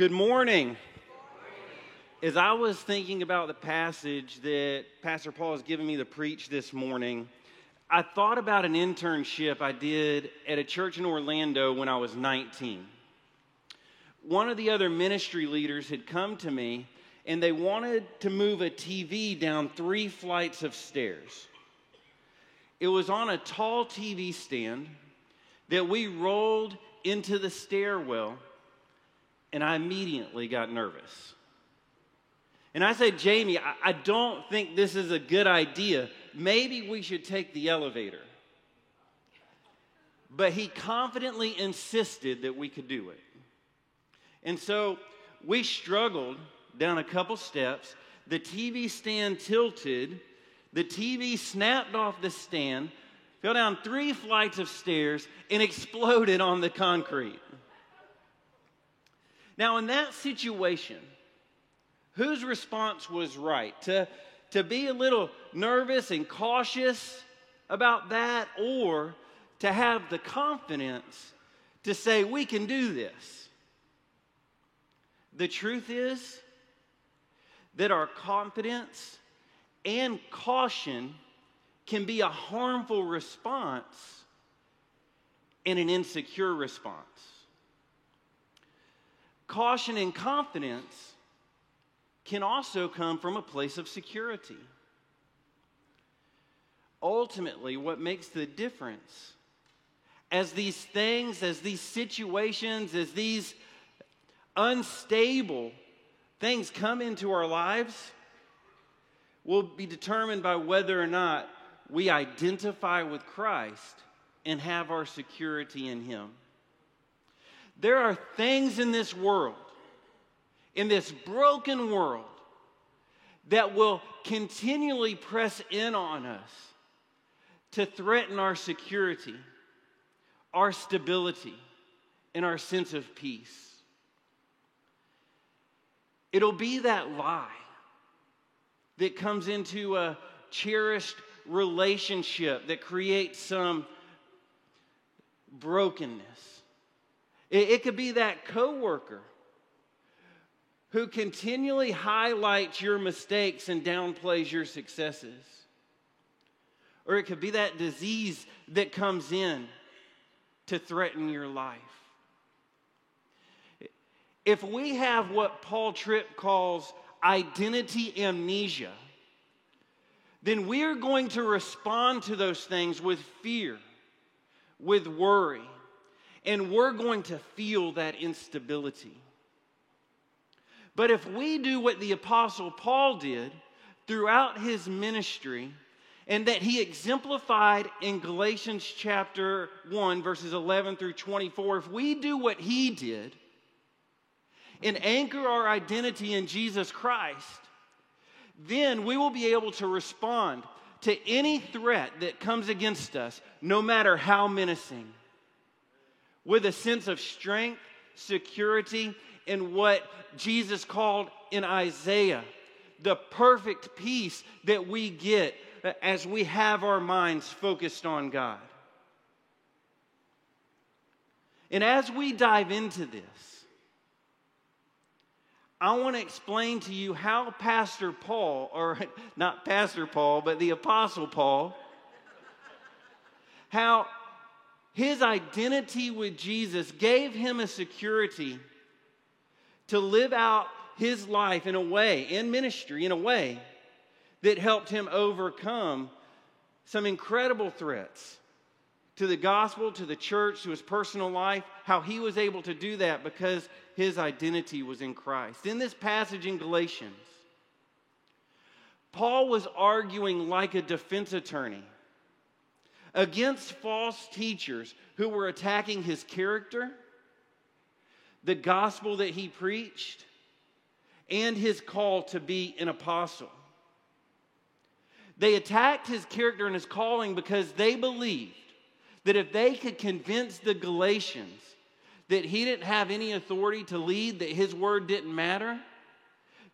Good morning. As I was thinking about the passage that Pastor Paul has given me to preach this morning, I thought about an internship I did at a church in Orlando when I was 19. One of the other ministry leaders had come to me and they wanted to move a TV down three flights of stairs. It was on a tall TV stand that we rolled into the stairwell and I immediately got nervous. And I said, Jamie, I, I don't think this is a good idea. Maybe we should take the elevator. But he confidently insisted that we could do it. And so we struggled down a couple steps. The TV stand tilted. The TV snapped off the stand, fell down three flights of stairs, and exploded on the concrete. Now, in that situation, whose response was right? To, to be a little nervous and cautious about that, or to have the confidence to say, we can do this? The truth is that our confidence and caution can be a harmful response and an insecure response. Caution and confidence can also come from a place of security. Ultimately, what makes the difference as these things, as these situations, as these unstable things come into our lives will be determined by whether or not we identify with Christ and have our security in Him. There are things in this world, in this broken world, that will continually press in on us to threaten our security, our stability, and our sense of peace. It'll be that lie that comes into a cherished relationship that creates some brokenness it, it could be that coworker who continually highlights your mistakes and downplays your successes. Or it could be that disease that comes in to threaten your life. If we have what Paul Tripp calls identity amnesia, then we are going to respond to those things with fear, with worry, and we're going to feel that instability. But if we do what the Apostle Paul did throughout his ministry, and that he exemplified in Galatians chapter 1, verses 11 through 24, if we do what he did and anchor our identity in Jesus Christ, then we will be able to respond to any threat that comes against us, no matter how menacing with a sense of strength, security, and what Jesus called in Isaiah the perfect peace that we get as we have our minds focused on God. And as we dive into this, I want to explain to you how Pastor Paul, or not Pastor Paul, but the Apostle Paul, how his identity with Jesus gave him a security to live out his life in a way, in ministry, in a way that helped him overcome some incredible threats to the gospel, to the church, to his personal life, how he was able to do that because his identity was in Christ. In this passage in Galatians, Paul was arguing like a defense attorney against false teachers who were attacking his character, the gospel that he preached, and his call to be an apostle. They attacked his character and his calling because they believed that if they could convince the Galatians that he didn't have any authority to lead, that his word didn't matter,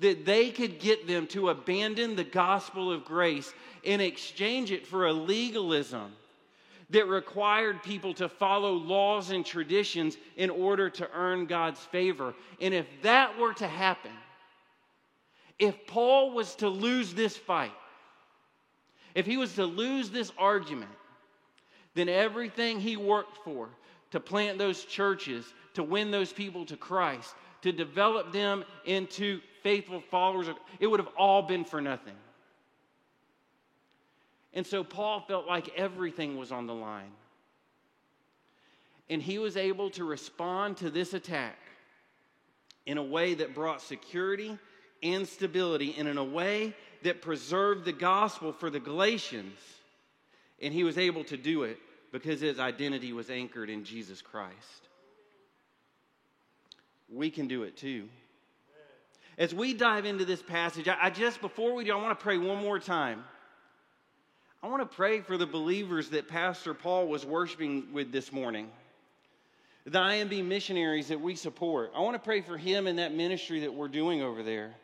that they could get them to abandon the gospel of grace and exchange it for a legalism that required people to follow laws and traditions in order to earn God's favor. And if that were to happen, if Paul was to lose this fight, if he was to lose this argument, then everything he worked for to plant those churches, to win those people to Christ, to develop them into faithful followers, it would have all been for nothing. And so Paul felt like everything was on the line. And he was able to respond to this attack in a way that brought security and stability, and in a way that preserved the gospel for the Galatians. And he was able to do it because his identity was anchored in Jesus Christ. We can do it too. As we dive into this passage, I, just, before we do, I want to pray one more time. I want to pray for the believers that Pastor Paul was worshiping with this morning, the IMB missionaries that we support. I want to pray for him and that ministry that we're doing over there.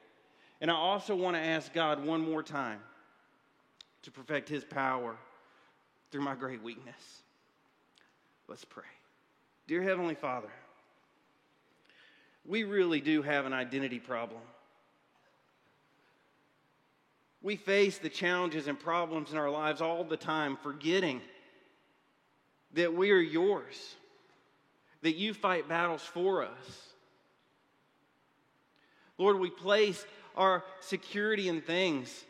And I also want to ask God one more time to perfect his power through my great weakness. Let's pray. Dear Heavenly Father, we really do have an identity problem. We face the challenges and problems in our lives all the time, forgetting that we are yours, that you fight battles for us. Lord, we place our security in things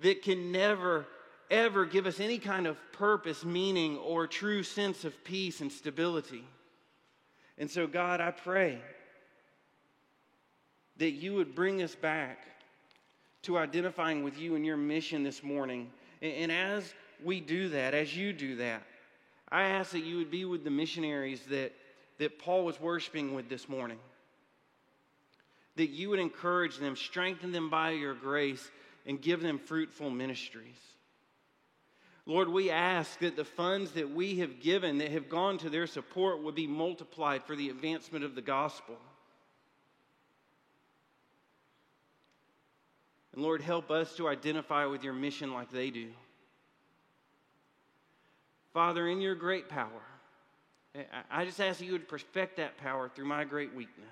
that can never, ever give us any kind of purpose, meaning, or true sense of peace and stability. And so, God, I pray that you would bring us back to identifying with you and your mission this morning. And, as we do that, as you do that, I ask that you would be with the missionaries that, that Paul was worshiping with this morning. That you would encourage them, strengthen them by your grace, and give them fruitful ministries. Lord, we ask that the funds that we have given, that have gone to their support, would be multiplied for the advancement of the gospel. And Lord, help us to identify with your mission like they do. Father, in your great power, I just ask that you would perfect that power through my great weakness.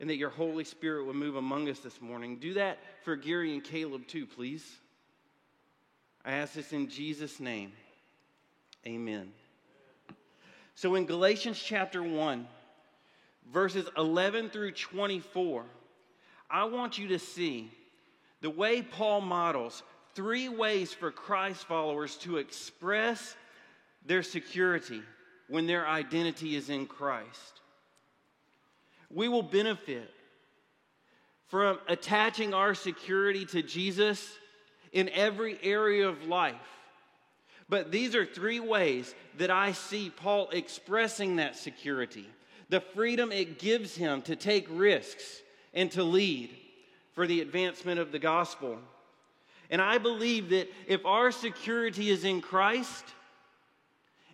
And that your Holy Spirit would move among us this morning. Do that for Gary and Caleb too, please. I ask this in Jesus' name. Amen. So in Galatians chapter 1, verses 11 through 24, I want you to see the way Paul models three ways for Christ followers to express their security when their identity is in Christ. We will benefit from attaching our security to Jesus in every area of life. But these are three ways that I see Paul expressing that security the freedom it gives him to take risks and to lead for the advancement of the gospel. And I believe that if our security is in Christ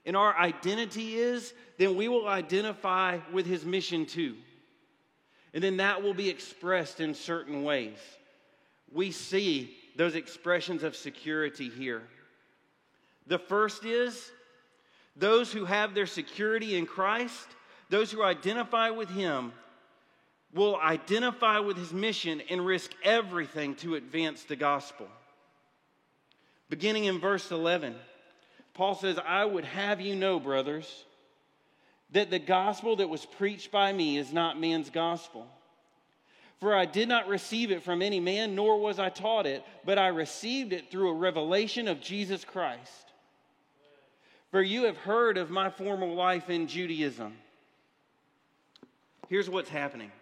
and our identity is, then we will identify with his mission too. And then that will be expressed in certain ways. We see those expressions of security here. The first is those who have their security in Christ those who identify with him will identify with his mission and risk everything to advance the gospel. Beginning in verse 11, Paul says, I would have you know, brothers, that the gospel that was preached by me is not man's gospel. For I did not receive it from any man, nor was I taught it, but I received it through a revelation of Jesus Christ. For you have heard of my former life in Judaism Here's what's happening.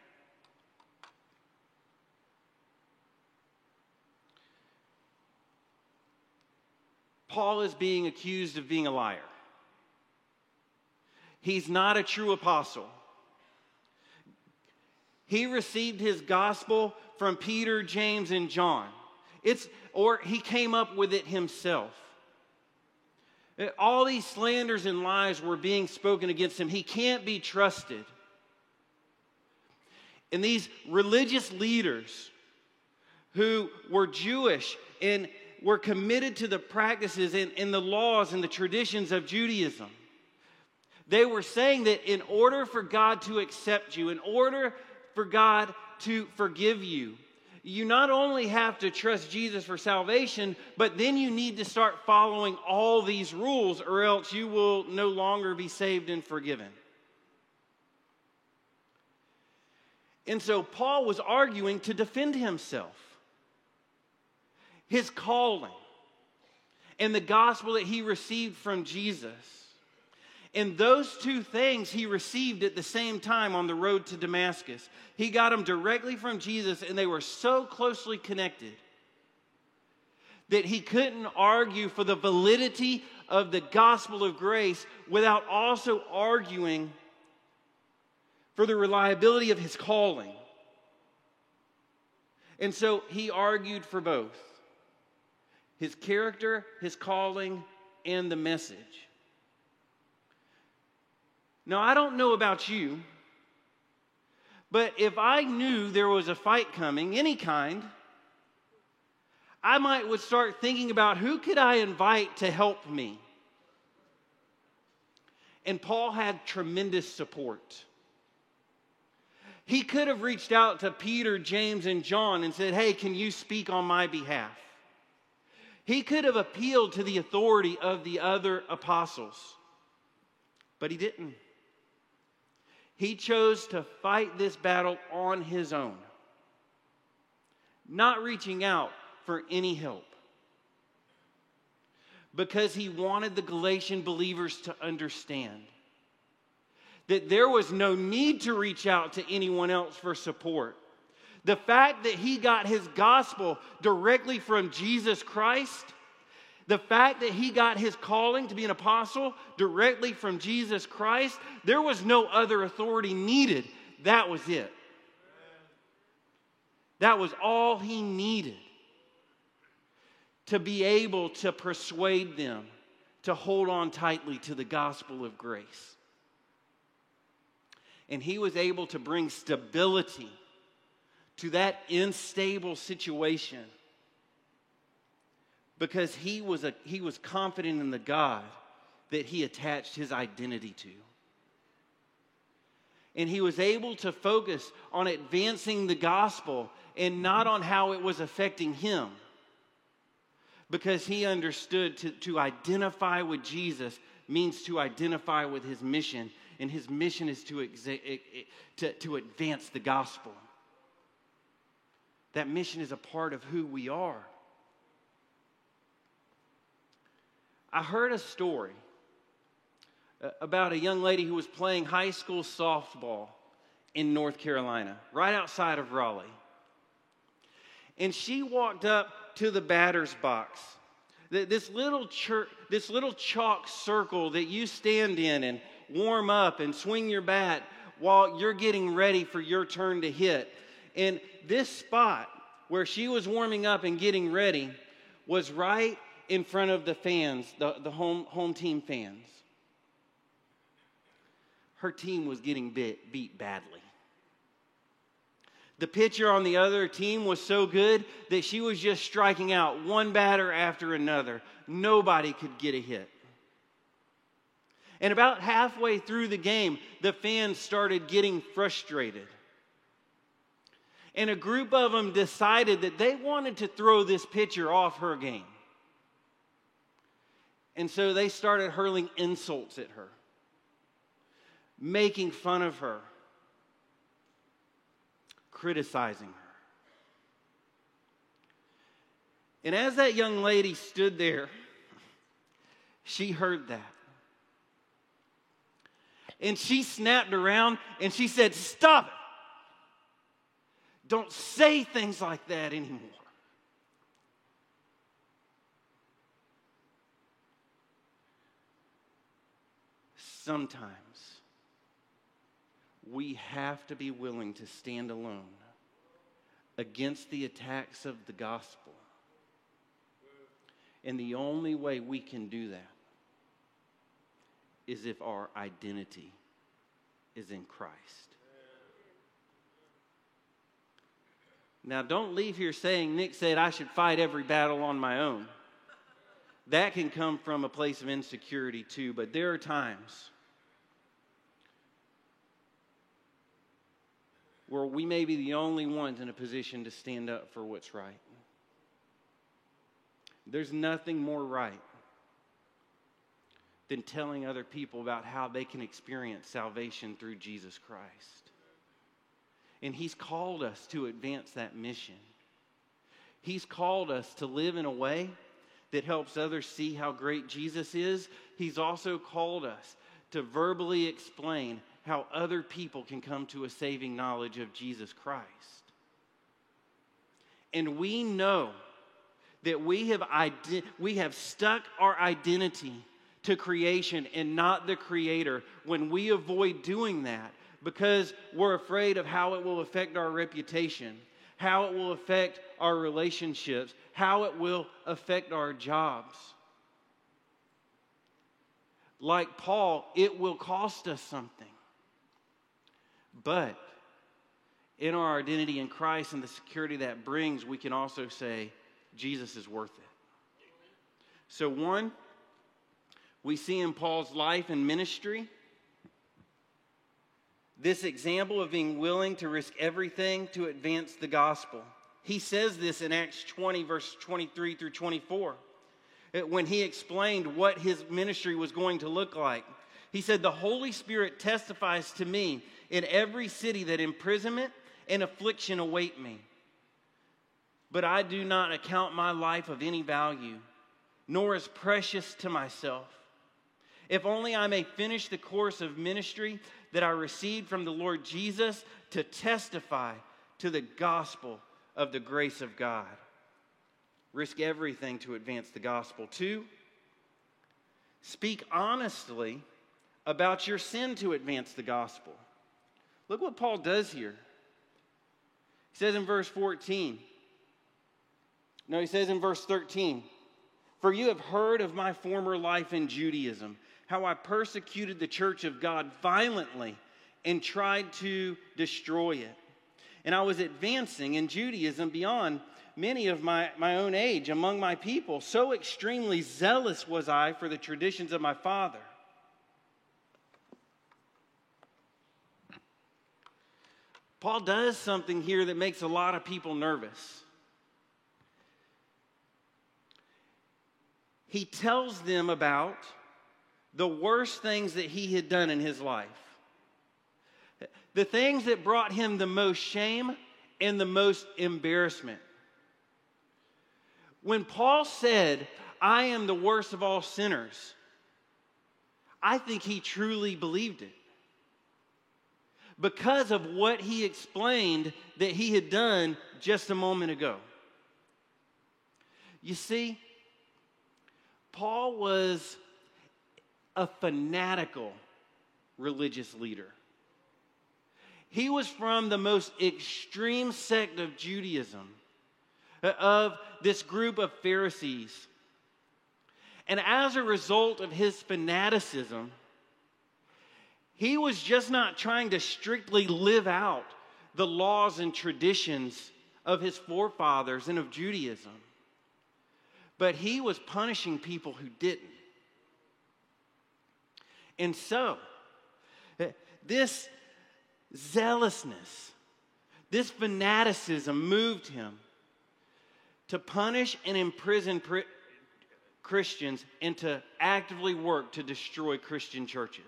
Paul is being accused of being a liar. He's not a true apostle. He received his gospel from Peter, James, and John. It's, or he came up with it himself. All these slanders and lies were being spoken against him. He can't be trusted. And these religious leaders who were Jewish and were committed to the practices and, and the laws and the traditions of Judaism. They were saying that in order for God to accept you, in order for God to forgive you, you not only have to trust Jesus for salvation, but then you need to start following all these rules, or else you will no longer be saved and forgiven. And so Paul was arguing to defend himself, his calling, and the gospel that he received from Jesus. And those two things he received at the same time on the road to Damascus. He got them directly from Jesus, and they were so closely connected that he couldn't argue for the validity of the gospel of grace without also arguing for the reliability of his calling. And so he argued for both his character, his calling, and the message. Now, I don't know about you, but if I knew there was a fight coming, any kind, I might would start thinking about who could I invite to help me. And Paul had tremendous support. He could have reached out to Peter, James, and John and said, Hey, can you speak on my behalf? He could have appealed to the authority of the other apostles, but he didn't. He chose to fight this battle on his own, not reaching out for any help. Because he wanted the Galatian believers to understand that there was no need to reach out to anyone else for support. The fact that he got his gospel directly from Jesus Christ the fact that he got his calling to be an apostle directly from Jesus Christ, there was no other authority needed. That was it. That was all he needed to be able to persuade them to hold on tightly to the gospel of grace. And he was able to bring stability to that unstable situation because he was, a, he was confident in the God that he attached his identity to. And he was able to focus on advancing the gospel and not on how it was affecting him. Because he understood to, to identify with Jesus means to identify with his mission, and his mission is to, exa- to, to advance the gospel. That mission is a part of who we are. I heard a story uh, about a young lady who was playing high school softball in North Carolina, right outside of Raleigh. And she walked up to the batter's box. This little, church, this little chalk circle that you stand in and warm up and swing your bat while you're getting ready for your turn to hit. And this spot where she was warming up and getting ready was right in front of the fans, the, the home, home team fans. Her team was getting bit, beat badly. The pitcher on the other team was so good that she was just striking out one batter after another. Nobody could get a hit. And about halfway through the game, the fans started getting frustrated. And a group of them decided that they wanted to throw this pitcher off her game. And so they started hurling insults at her, making fun of her, criticizing her. And as that young lady stood there, she heard that. And she snapped around and she said, Stop it. Don't say things like that anymore. sometimes we have to be willing to stand alone against the attacks of the gospel. And the only way we can do that is if our identity is in Christ. Now, don't leave here saying Nick said I should fight every battle on my own. That can come from a place of insecurity too, but there are times where we may be the only ones in a position to stand up for what's right. There's nothing more right than telling other people about how they can experience salvation through Jesus Christ. And He's called us to advance that mission. He's called us to live in a way that helps others see how great Jesus is. He's also called us to verbally explain how other people can come to a saving knowledge of Jesus Christ. And we know that we have, we have stuck our identity to creation and not the creator when we avoid doing that because we're afraid of how it will affect our reputation, how it will affect our relationships, how it will affect our jobs. Like Paul, it will cost us something. But in our identity in Christ and the security that brings, we can also say, Jesus is worth it. So, one, we see in Paul's life and ministry this example of being willing to risk everything to advance the gospel. He says this in Acts 20, verse 23 through 24, when he explained what his ministry was going to look like. He said, The Holy Spirit testifies to me in every city that imprisonment and affliction await me. But I do not account my life of any value, nor as precious to myself. If only I may finish the course of ministry that I received from the Lord Jesus to testify to the gospel of the grace of God. Risk everything to advance the gospel. Two, speak honestly about your sin to advance the gospel. Look what Paul does here. He says in verse 14, no, he says in verse 13, For you have heard of my former life in Judaism, how I persecuted the church of God violently and tried to destroy it. And I was advancing in Judaism beyond many of my, my own age among my people. So extremely zealous was I for the traditions of my father. Paul does something here that makes a lot of people nervous. He tells them about the worst things that he had done in his life, the things that brought him the most shame and the most embarrassment. When Paul said, I am the worst of all sinners, I think he truly believed it because of what he explained that he had done just a moment ago. You see, Paul was a fanatical religious leader. He was from the most extreme sect of Judaism, uh, of this group of Pharisees. And as a result of his fanaticism, he was just not trying to strictly live out the laws and traditions of his forefathers and of Judaism, but he was punishing people who didn't. And so, eh, this zealousness, this fanaticism moved him to punish and imprison Christians and to actively work to destroy Christian churches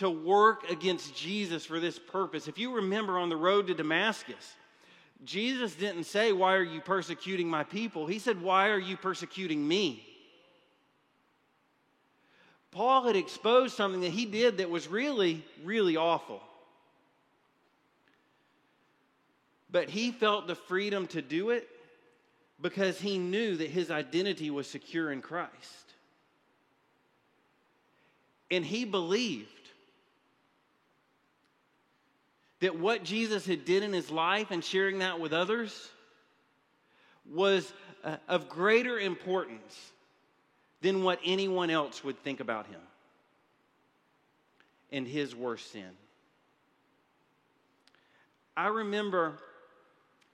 to work against Jesus for this purpose. If you remember on the road to Damascus, Jesus didn't say, Why are you persecuting my people? He said, Why are you persecuting me? Paul had exposed something that he did that was really, really awful. But he felt the freedom to do it because he knew that his identity was secure in Christ. And he believed that what Jesus had did in his life and sharing that with others was uh, of greater importance than what anyone else would think about him and his worst sin. I remember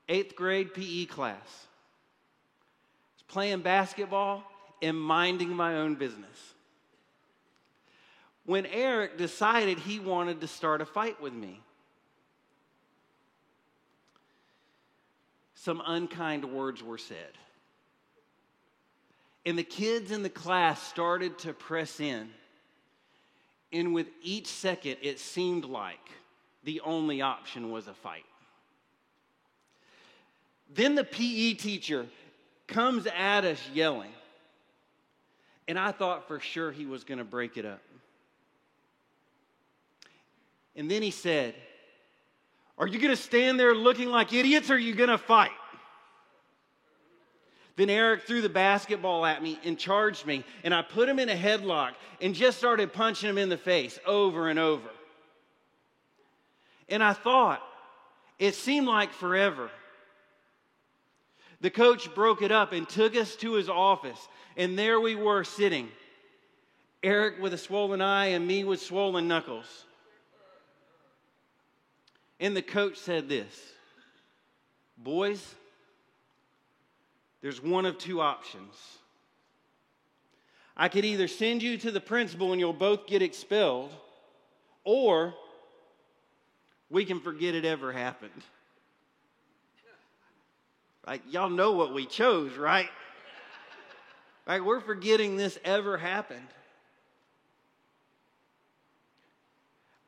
eighth grade PE class. Playing basketball and minding my own business. When Eric decided he wanted to start a fight with me, some unkind words were said. And the kids in the class started to press in. And with each second, it seemed like the only option was a fight. Then the PE teacher comes at us yelling. And I thought for sure he was going to break it up. And then he said, Are you going to stand there looking like idiots or are you going to fight? Then Eric threw the basketball at me and charged me, and I put him in a headlock and just started punching him in the face over and over. And I thought, it seemed like forever. The coach broke it up and took us to his office, and there we were sitting Eric with a swollen eye and me with swollen knuckles. And the coach said this Boys, there's one of two options. I could either send you to the principal and you'll both get expelled, or we can forget it ever happened. Like, y'all know what we chose, right? Like, We're forgetting this ever happened.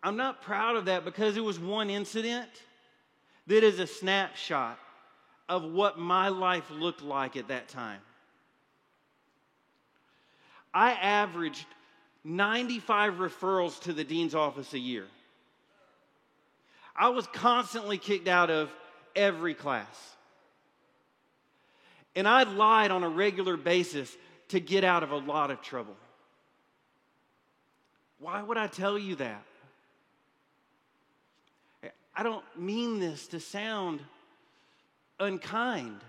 I'm not proud of that because it was one incident that is a snapshot of what my life looked like at that time. I averaged 95 referrals to the dean's office a year. I was constantly kicked out of every class. And I lied on a regular basis to get out of a lot of trouble. Why would I tell you that? I don't mean this to sound unkind,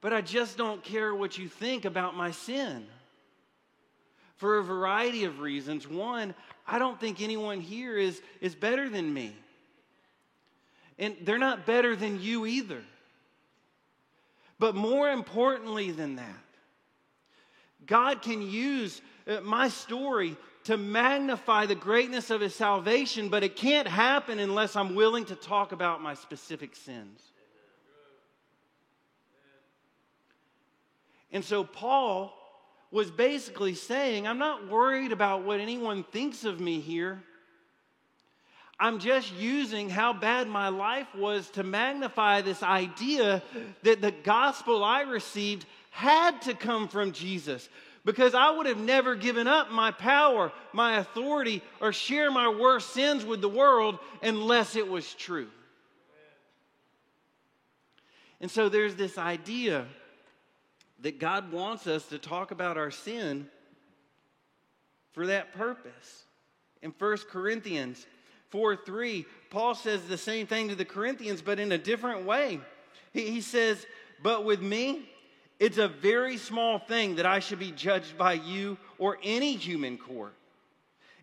but I just don't care what you think about my sin. For a variety of reasons. One, I don't think anyone here is, is better than me. And they're not better than you either. But more importantly than that, God can use uh, my story to magnify the greatness of his salvation, but it can't happen unless I'm willing to talk about my specific sins. And so Paul was basically saying, I'm not worried about what anyone thinks of me here. I'm just using how bad my life was to magnify this idea that the gospel I received had to come from Jesus because I would have never given up my power, my authority, or share my worst sins with the world unless it was true. And so there's this idea that God wants us to talk about our sin for that purpose. In 1 Corinthians 4 3, Paul says the same thing to the Corinthians, but in a different way. He, he says, But with me, it's a very small thing that I should be judged by you or any human court.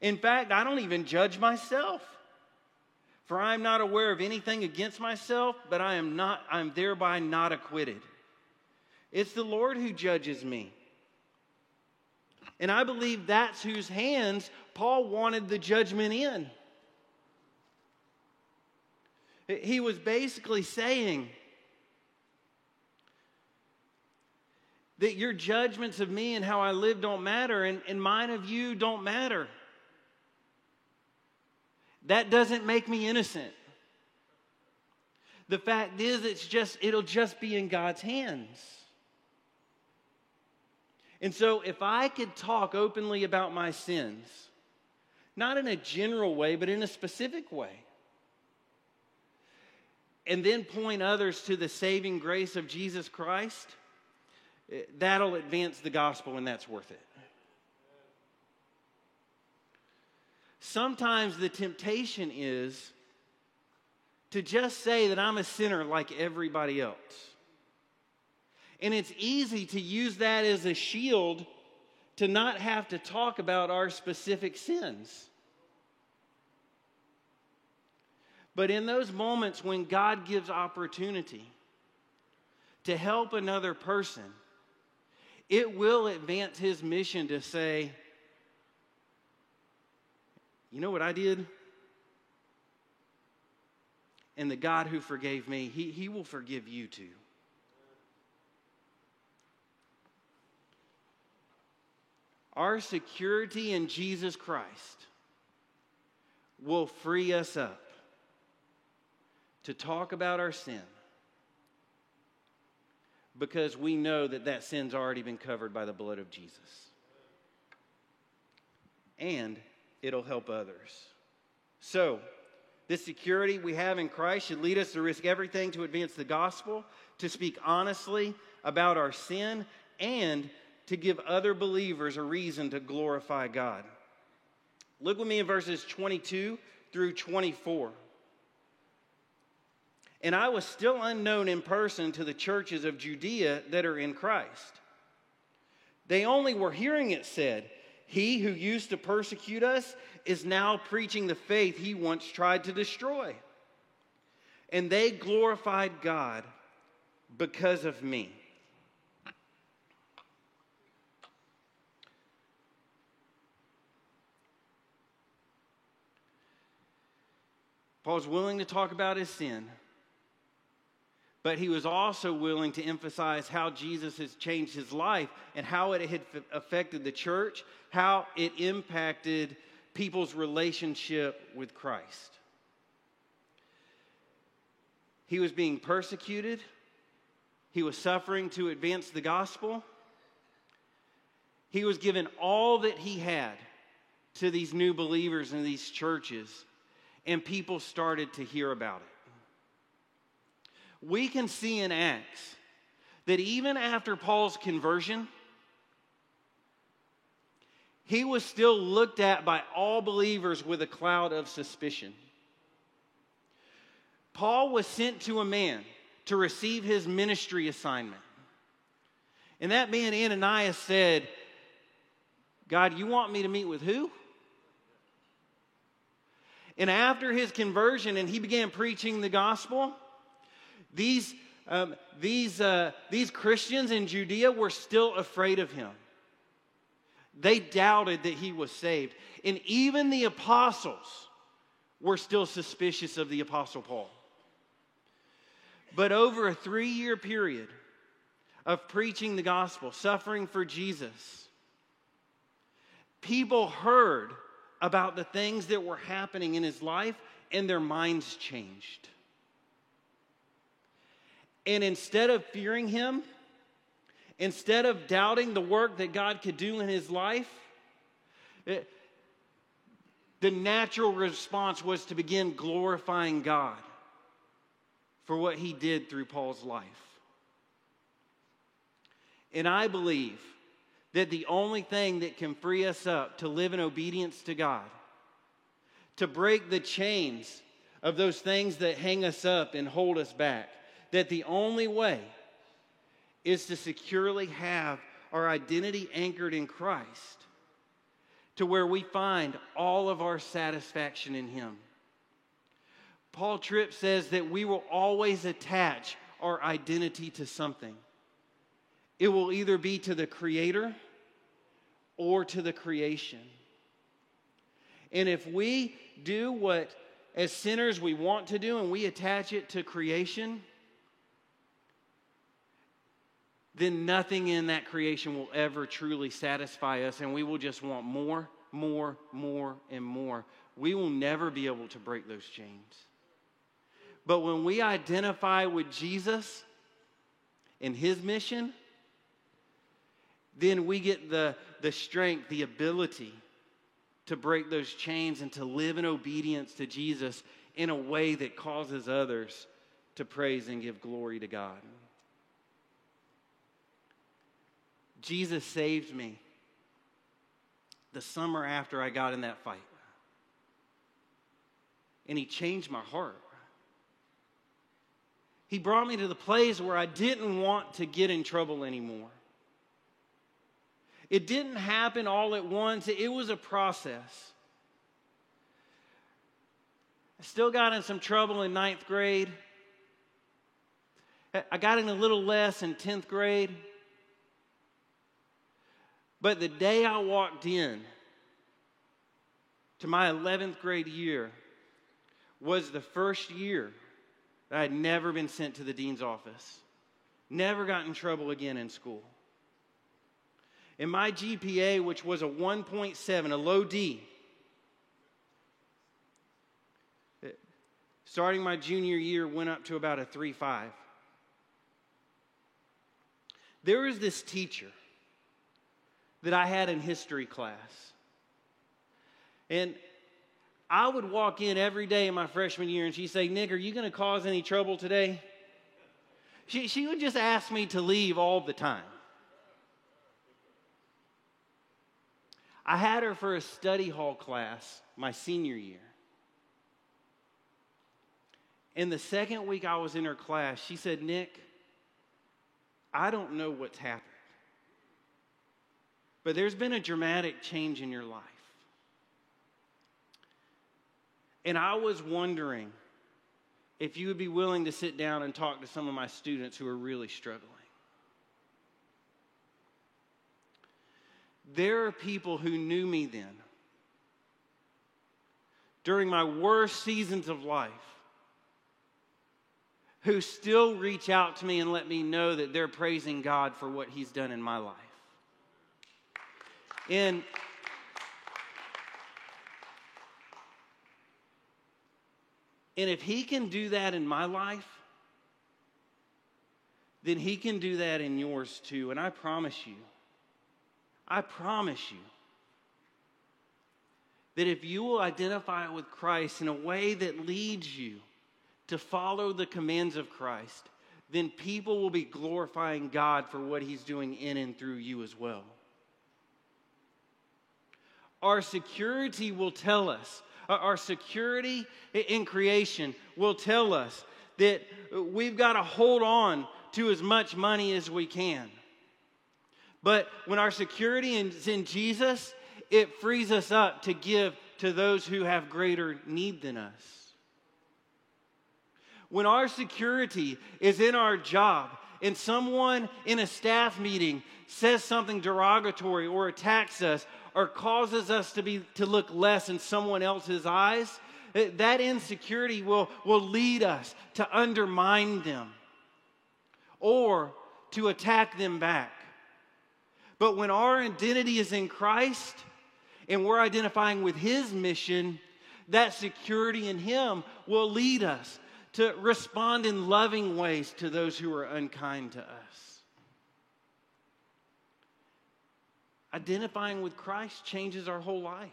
In fact, I don't even judge myself. For I am not aware of anything against myself, but I am not I'm thereby not acquitted. It's the Lord who judges me. And I believe that's whose hands Paul wanted the judgment in. He was basically saying, that your judgments of me and how I live don't matter, and, and mine of you don't matter. That doesn't make me innocent. The fact is, it's just, it'll just be in God's hands. And so, if I could talk openly about my sins, not in a general way, but in a specific way, and then point others to the saving grace of Jesus Christ eh, that'll advance the gospel and that's worth it. Sometimes the temptation is to just say that I'm a sinner like everybody else. And it's easy to use that as a shield to not have to talk about our specific sins. But in those moments when God gives opportunity to help another person, it will advance his mission to say, you know what I did? And the God who forgave me, he, he will forgive you too. Our security in Jesus Christ will free us up to talk about our sin because we know that that sin's already been covered by the blood of Jesus. And it'll help others. So, this security we have in Christ should lead us to risk everything to advance the gospel, to speak honestly about our sin, and to give other believers a reason to glorify God. Look with me in verses 22 through 24. And I was still unknown in person to the churches of Judea that are in Christ. They only were hearing it said, He who used to persecute us is now preaching the faith he once tried to destroy. And they glorified God because of me. Paul's willing to talk about his sin, but he was also willing to emphasize how Jesus has changed his life and how it had affected the church, how it impacted people's relationship with Christ. He was being persecuted, he was suffering to advance the gospel. He was given all that he had to these new believers in these churches and people started to hear about it. We can see in Acts that even after Paul's conversion, he was still looked at by all believers with a cloud of suspicion. Paul was sent to a man to receive his ministry assignment. And that man, Ananias, said, God, you want me to meet with who? And after his conversion and he began preaching the gospel, these, um, these, uh, these Christians in Judea were still afraid of him. They doubted that he was saved. And even the apostles were still suspicious of the apostle Paul. But over a three year period of preaching the gospel, suffering for Jesus, people heard about the things that were happening in his life, and their minds changed. And instead of fearing him, instead of doubting the work that God could do in his life, it, the natural response was to begin glorifying God for what he did through Paul's life. And I believe that the only thing that can free us up to live in obedience to God, to break the chains of those things that hang us up and hold us back, that the only way is to securely have our identity anchored in Christ to where we find all of our satisfaction in Him. Paul Tripp says that we will always attach our identity to something. It will either be to the Creator or to the creation. And if we do what, as sinners, we want to do and we attach it to creation, then nothing in that creation will ever truly satisfy us, and we will just want more, more, more, and more. We will never be able to break those chains. But when we identify with Jesus and his mission, then we get the, the strength, the ability to break those chains and to live in obedience to Jesus in a way that causes others to praise and give glory to God. Jesus saved me the summer after I got in that fight. And He changed my heart. He brought me to the place where I didn't want to get in trouble anymore. It didn't happen all at once, it was a process. I still got in some trouble in ninth grade. I got in a little less in 10th grade. But the day I walked in to my 11th grade year was the first year that I had never been sent to the dean's office, never got in trouble again in school. And my GPA, which was a 1.7, a low D, starting my junior year, went up to about a 3.5. There was this teacher that I had in history class. And I would walk in every day in my freshman year and she'd say, Nick, are you going to cause any trouble today? She, she would just ask me to leave all the time. I had her for a study hall class my senior year. And the second week I was in her class, she said, Nick, I don't know what's happened. But there's been a dramatic change in your life. And I was wondering if you would be willing to sit down and talk to some of my students who are really struggling. There are people who knew me then, during my worst seasons of life, who still reach out to me and let me know that they're praising God for what He's done in my life. And And if he can do that in my life, then he can do that in yours too. And I promise you, I promise you, that if you will identify with Christ in a way that leads you to follow the commands of Christ, then people will be glorifying God for what he's doing in and through you as well. Our security will tell us, uh, our security in creation will tell us that we've got to hold on to as much money as we can. But when our security is in Jesus, it frees us up to give to those who have greater need than us. When our security is in our job and someone in a staff meeting says something derogatory or attacks us or causes us to, be, to look less in someone else's eyes, eh, that insecurity will, will lead us to undermine them or to attack them back. But when our identity is in Christ and we're identifying with His mission, that security in Him will lead us to respond in loving ways to those who are unkind to us. identifying with Christ changes our whole life.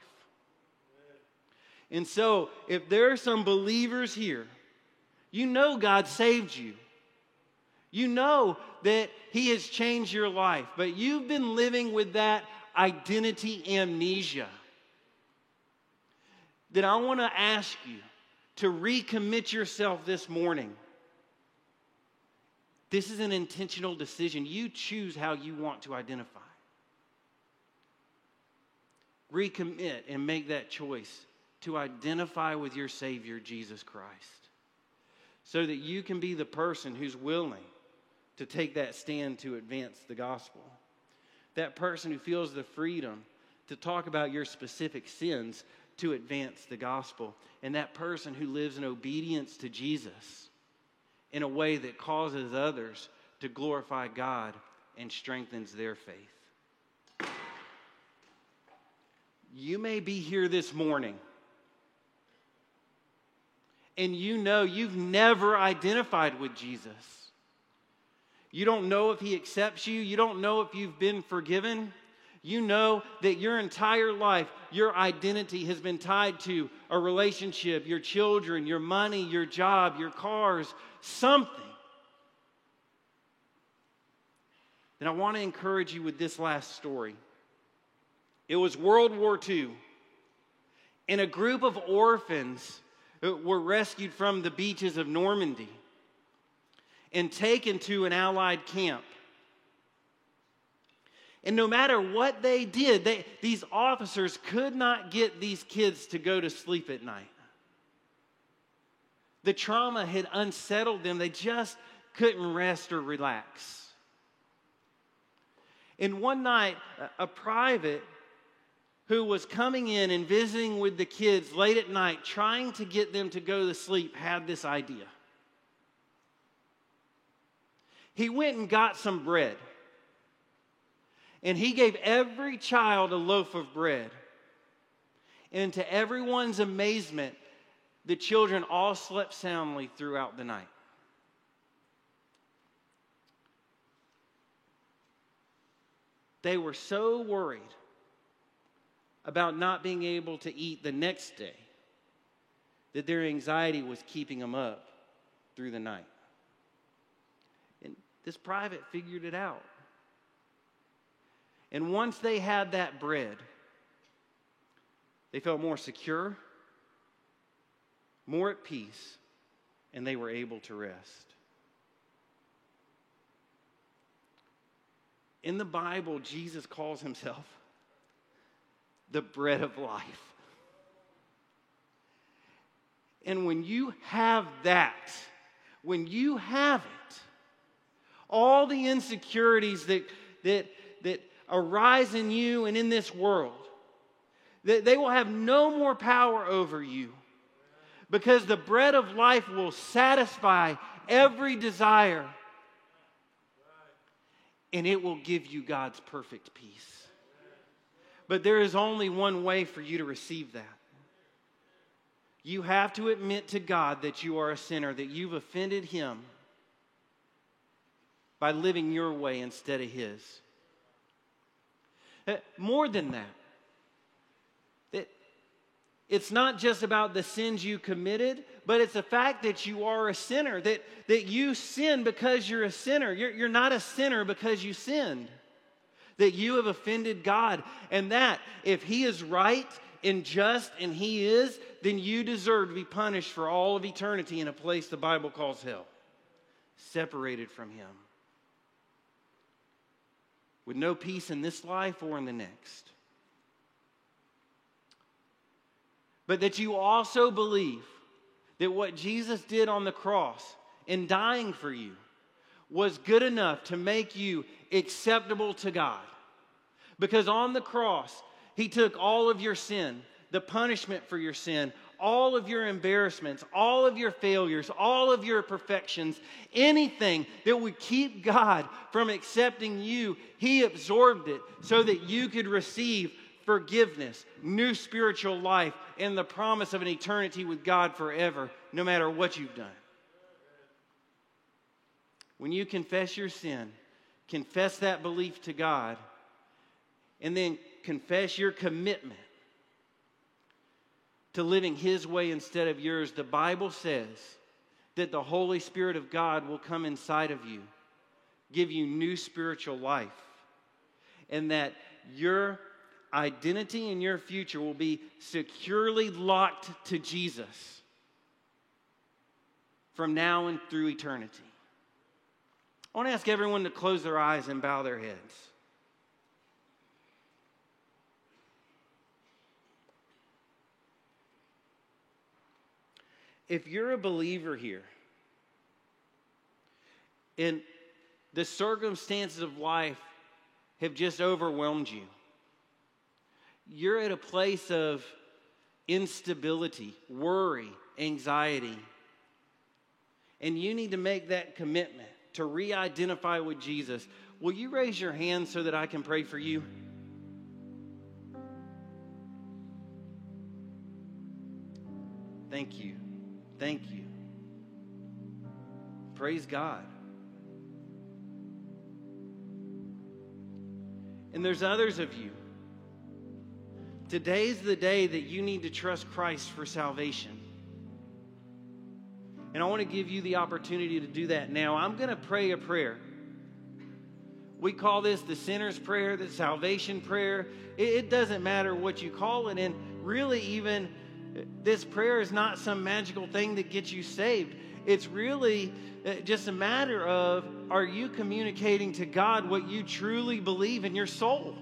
And so, if there are some believers here, you know God saved you. You know that He has changed your life, but you've been living with that identity amnesia. Then I want to ask you to recommit yourself this morning. This is an intentional decision. You choose how you want to identify recommit and make that choice to identify with your Savior, Jesus Christ, so that you can be the person who's willing to take that stand to advance the gospel. That person who feels the freedom to talk about your specific sins to advance the gospel. And that person who lives in obedience to Jesus in a way that causes others to glorify God and strengthens their faith. You may be here this morning and you know you've never identified with Jesus. You don't know if he accepts you, you don't know if you've been forgiven. You know that your entire life, your identity has been tied to a relationship, your children, your money, your job, your cars, something. Then I want to encourage you with this last story. It was World War II. And a group of orphans uh, were rescued from the beaches of Normandy and taken to an Allied camp. And no matter what they did, they, these officers could not get these kids to go to sleep at night. The trauma had unsettled them. They just couldn't rest or relax. And one night, a private who was coming in and visiting with the kids late at night, trying to get them to go to sleep, had this idea. He went and got some bread. And he gave every child a loaf of bread. And to everyone's amazement, the children all slept soundly throughout the night. They were so worried about not being able to eat the next day that their anxiety was keeping them up through the night. This private figured it out. And once they had that bread, they felt more secure, more at peace, and they were able to rest. In the Bible, Jesus calls himself the bread of life. And when you have that, when you have it, all the insecurities that, that, that arise in you and in this world, that they will have no more power over you because the bread of life will satisfy every desire and it will give you God's perfect peace. But there is only one way for you to receive that. You have to admit to God that you are a sinner, that you've offended Him by living your way instead of His. Uh, more than that, it's not just about the sins you committed, but it's the fact that you are a sinner, that, that you sin because you're a sinner. You're, you're not a sinner because you sinned, that you have offended God. And that, if He is right and just, and He is, then you deserve to be punished for all of eternity in a place the Bible calls hell, separated from Him, with no peace in this life or in the next. but that you also believe that what Jesus did on the cross in dying for you was good enough to make you acceptable to God. Because on the cross, He took all of your sin, the punishment for your sin, all of your embarrassments, all of your failures, all of your perfections, anything that would keep God from accepting you, He absorbed it so that you could receive forgiveness, new spiritual life, and the promise of an eternity with God forever, no matter what you've done. When you confess your sin, confess that belief to God, and then confess your commitment to living His way instead of yours, the Bible says that the Holy Spirit of God will come inside of you, give you new spiritual life, and that your identity and your future will be securely locked to Jesus from now and through eternity. I want to ask everyone to close their eyes and bow their heads. If you're a believer here and the circumstances of life have just overwhelmed you, you're at a place of instability, worry, anxiety. And you need to make that commitment to re identify with Jesus. Will you raise your hand so that I can pray for you? Thank you. Thank you. Praise God. And there's others of you Today's the day that you need to trust Christ for salvation. And I want to give you the opportunity to do that now. I'm going to pray a prayer. We call this the sinner's prayer, the salvation prayer. It, doesn't matter what you call it. And really, even this prayer is not some magical thing that gets you saved. It's really uh, just a matter of are you communicating to God what you truly believe in your soul?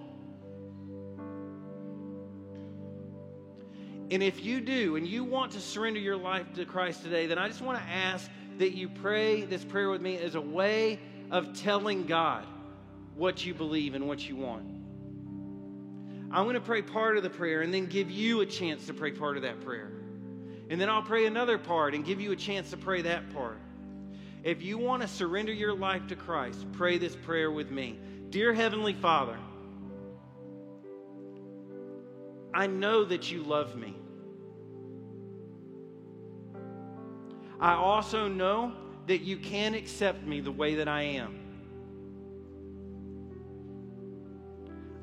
And if you do, and you want to surrender your life to Christ today, then I just want to ask that you pray this prayer with me as a way of telling God what you believe and what you want. I'm going to pray part of the prayer and then give you a chance to pray part of that prayer. And then I'll pray another part and give you a chance to pray that part. If you want to surrender your life to Christ, pray this prayer with me. Dear Heavenly Father, I know that you love me. I also know that you can accept me the way that I am.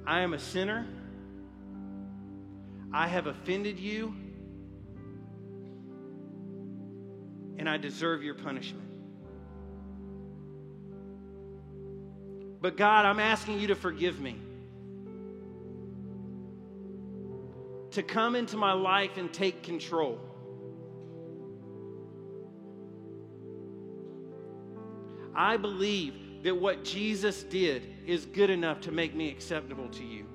I am a sinner. I have offended you. And I deserve your punishment. But God, I'm asking you to forgive me. To come into my life and take control. I believe that what Jesus did is good enough to make me acceptable to you.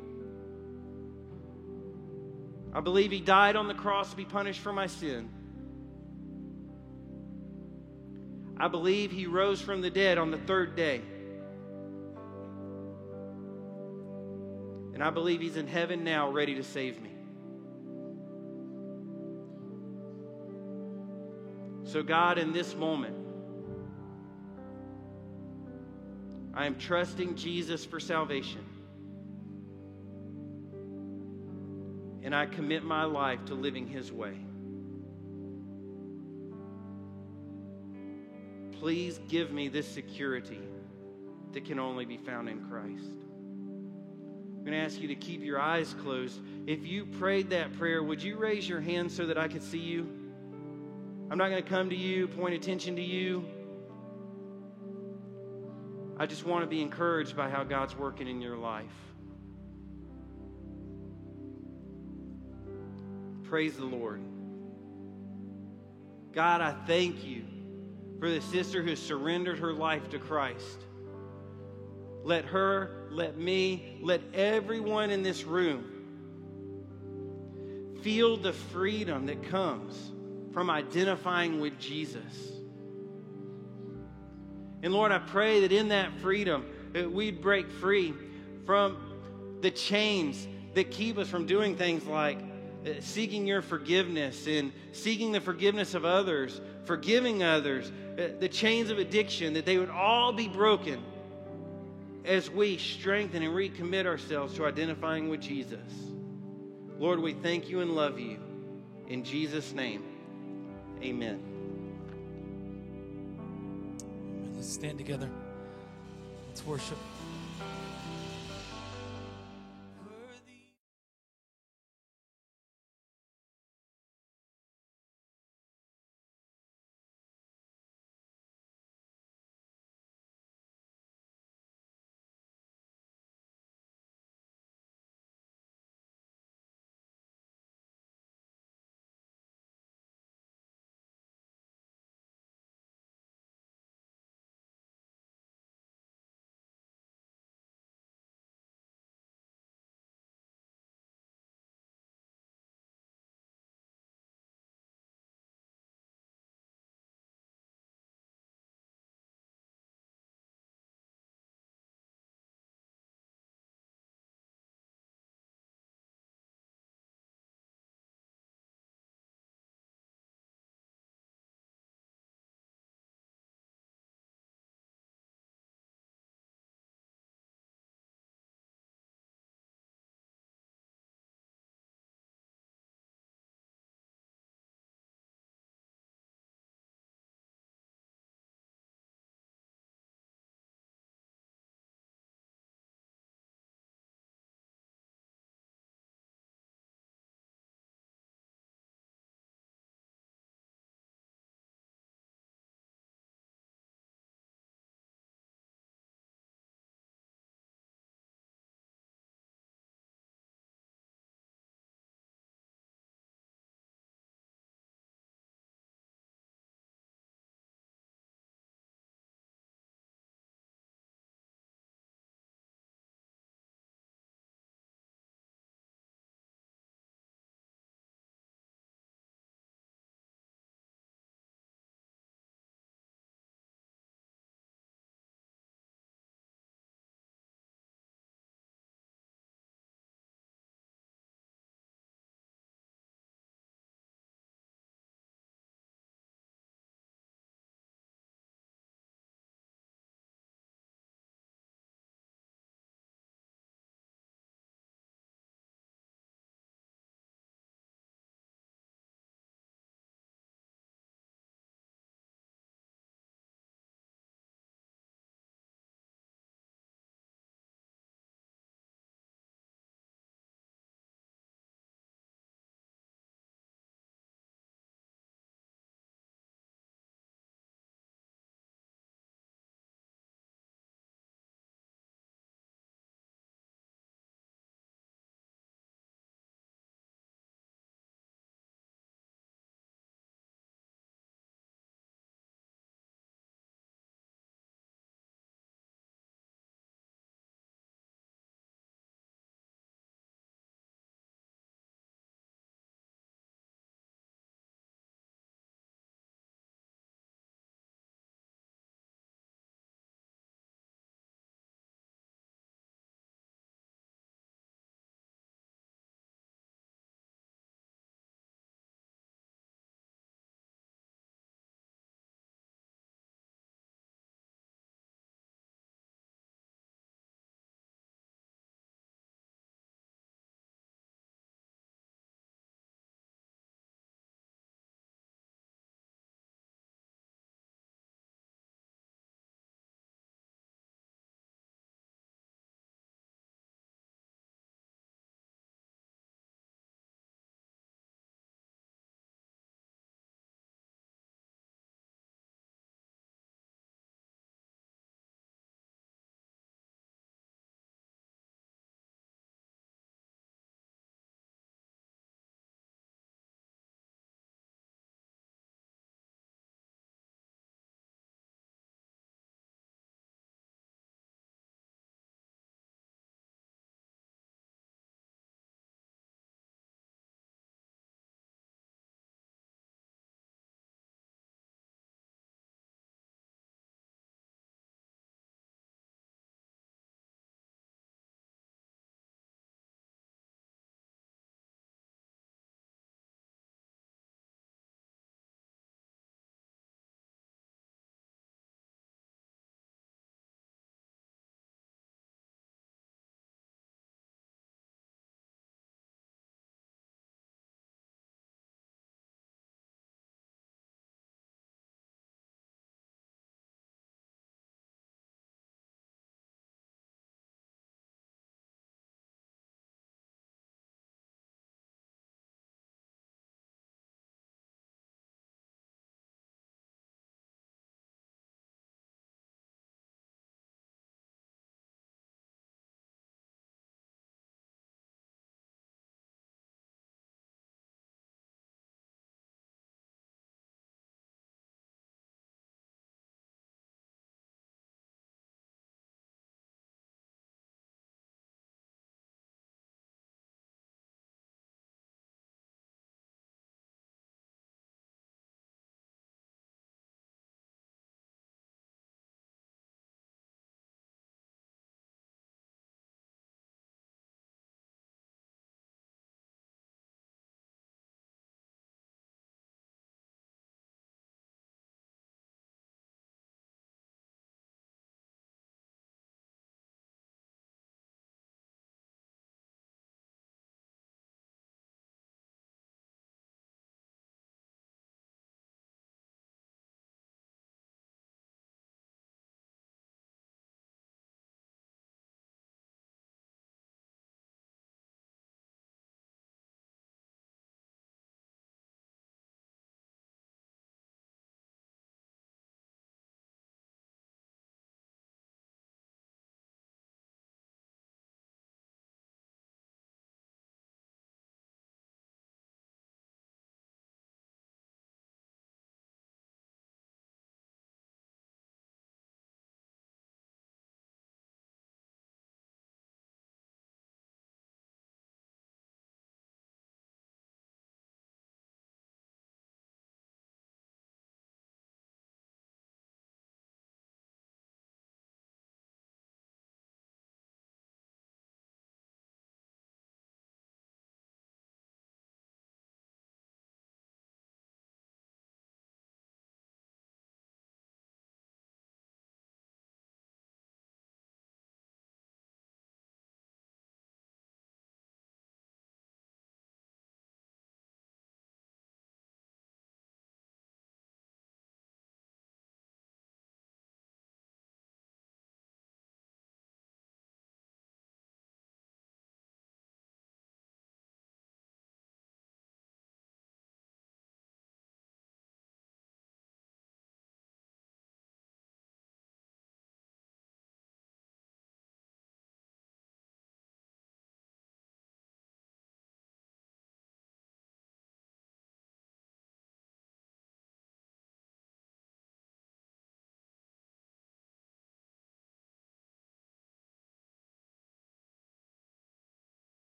I believe he died on the cross to be punished for my sin. I believe he rose from the dead on the third day. And I believe he's in heaven now, ready to save me. So, God, in this moment, I am trusting Jesus for salvation. And I commit my life to living his way. Please give me this security that can only be found in Christ. I'm going to ask you to keep your eyes closed. If you prayed that prayer, would you raise your hand so that I could see you? I'm not going to come to you, point attention to you. I just want to be encouraged by how God's working in your life. Praise the Lord. God, I thank you for the sister who surrendered her life to Christ. Let her, let me, let everyone in this room feel the freedom that comes from identifying with Jesus. And Lord, I pray that in that freedom, that we'd break free from the chains that keep us from doing things like seeking your forgiveness and seeking the forgiveness of others, forgiving others, uh, the chains of addiction, that they would all be broken as we strengthen and recommit ourselves to identifying with Jesus. Lord, we thank you and love you. In Jesus' name, amen. Let's stand together. Let's worship.